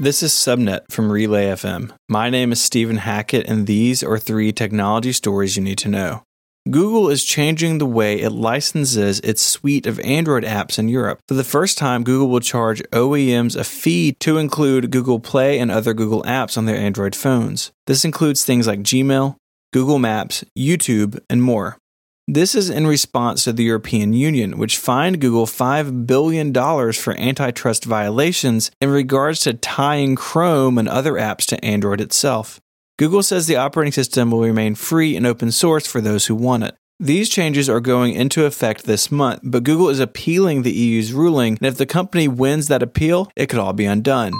This is Subnet from Relay FM. My name is Stephen Hackett, and these are three technology stories you need to know. Google is changing the way it licenses its suite of Android apps in Europe. For the first time, Google will charge OEMs a fee to include Google Play and other Google apps on their Android phones. This includes things like Gmail, Google Maps, YouTube, and more. This is in response to the European Union, which fined Google $5 billion for antitrust violations in regards to tying Chrome and other apps to Android itself. Google says the operating system will remain free and open source for those who want it. These changes are going into effect this month, but Google is appealing the EU's ruling, and if the company wins that appeal, it could all be undone.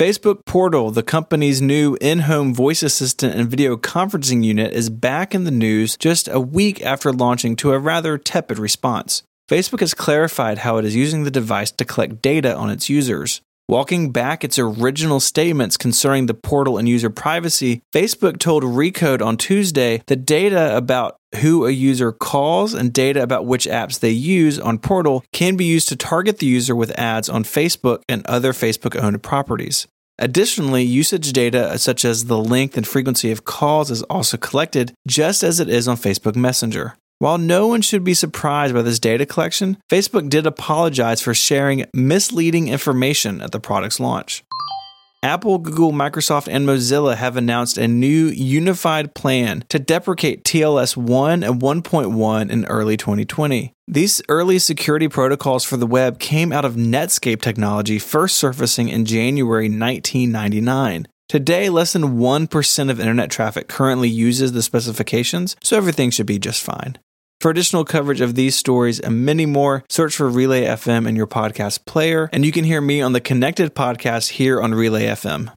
Facebook Portal, the company's new in home voice assistant and video conferencing unit, is back in the news just a week after launching to a rather tepid response. Facebook has clarified how it is using the device to collect data on its users. Walking back its original statements concerning the portal and user privacy, Facebook told Recode on Tuesday that data about who a user calls and data about which apps they use on Portal can be used to target the user with ads on Facebook and other Facebook owned properties. Additionally, usage data such as the length and frequency of calls is also collected, just as it is on Facebook Messenger. While no one should be surprised by this data collection, Facebook did apologize for sharing misleading information at the product's launch. Apple, Google, Microsoft, and Mozilla have announced a new unified plan to deprecate TLS 1 and 1.1 in early 2020. These early security protocols for the web came out of Netscape technology first surfacing in January 1999. Today, less than 1% of internet traffic currently uses the specifications, so everything should be just fine. For additional coverage of these stories and many more, search for Relay FM in your podcast player, and you can hear me on the Connected podcast here on Relay FM.